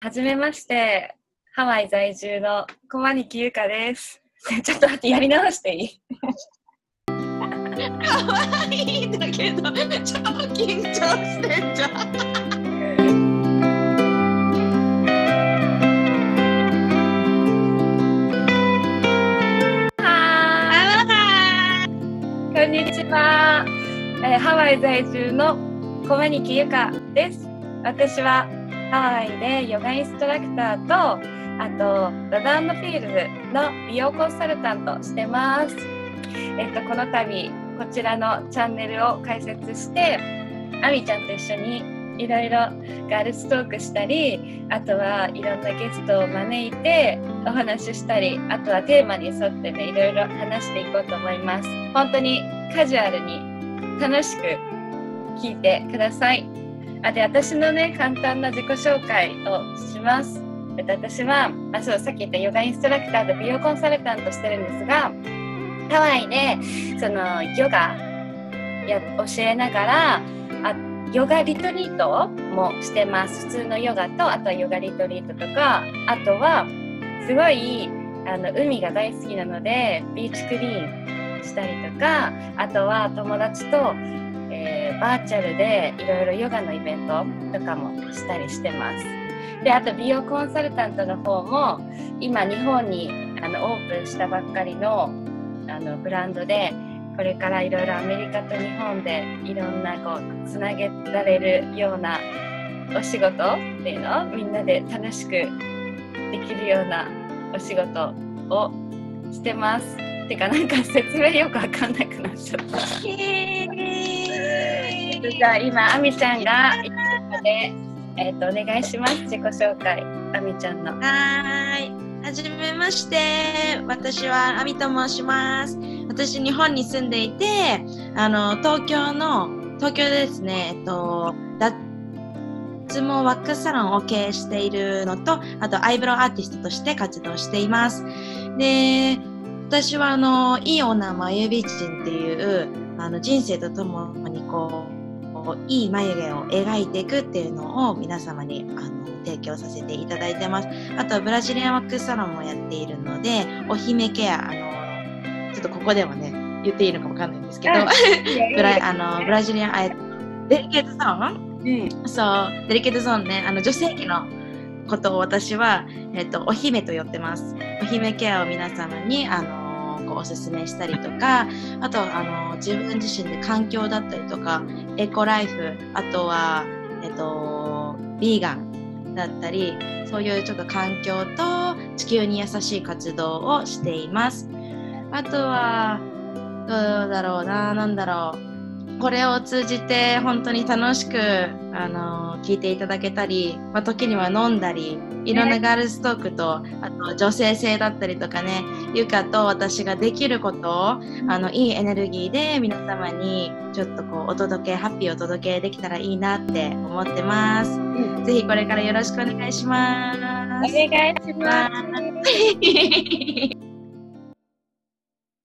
はじめまして、ハワイ在住の小マニキゆかです。ちょっと待って、やり直していい？可愛いんだけど、超緊張してんじゃん。こんにちは、えーハワイ在住の小マニキゆかです。私はハワイでヨガインストラクターと、あと、ラダンドフィールズの美容コンサルタントしてます。えっと、この度、こちらのチャンネルを開設して、アミちゃんと一緒にいろいろガールストークしたり、あとはいろんなゲストを招いてお話ししたり、あとはテーマに沿ってね、いろいろ話していこうと思います。本当にカジュアルに楽しく聞いてください。あで、私のね、簡単な自己紹介をします。私は、あ、そう、さっき言ったヨガインストラクターと美容コンサルタントしてるんですが、ハワイで、その、ヨガや教えながら、あヨガリトリートもしてます。普通のヨガと、あとはヨガリトリートとか、あとは、すごい、あの、海が大好きなので、ビーチクリーンしたりとか、あとは友達と、バーチャルでいろいろヨガのイベントとかもしたりしてます。で、あと美容コンサルタントの方も、今日本にあのオープンしたばっかりのあのブランドで、これからいろいろアメリカと日本でいろんなこうつなげられるようなお仕事っていうのをみんなで楽しくできるようなお仕事をしてます。てかなんか説明よくわかんなくなっちゃった。じゃあ今あみちゃんがいるので、えっ、とお願いします自己紹介あみちゃんの。はい。はじめまして。私はアミと申します。私、日本に住んでいて、あの、東京の、東京でですね、えっと、脱毛ワックスサロンを経営しているのと、あと、アイブロウアーティストとして活動しています。で、私は、あの、いい女眉美人っていう、あの、人生とともに、こう、こういい眉毛を描いていくっていうのを皆様にあの提供させていただいてます。あとブラジリアンワックスサロンもやっているので、お姫ケア、あの、ちょっとここではね、言っていいのかわかんないんですけど、ブラあのブラジリアン、あデリケートゾーンうん、そう、デリケートゾーンね、あの女性器のことを私は、えっと、お姫と呼ってます。お姫ケアを皆様に、あのこうおすすめしたりとか、あと、あの自分自身で環境だったりとか、エコライフ、あとは、えっと、ビーガンだったり、そういうちょっと環境と地球に優しい活動をしています。あとは、どうだろうな、なんだろう。これを通じて本当に楽しく、あの聞いていただけたり、まあ、時には飲んだり、いろんなガールストークと、あと女性性だったりとかね、ゆかと私ができることを、あの、いいエネルギーで皆様にちょっとこう、お届け、ハッピーをお届けできたらいいなって思ってます。ぜひこれからよろしくお願いします。お願いし。ます。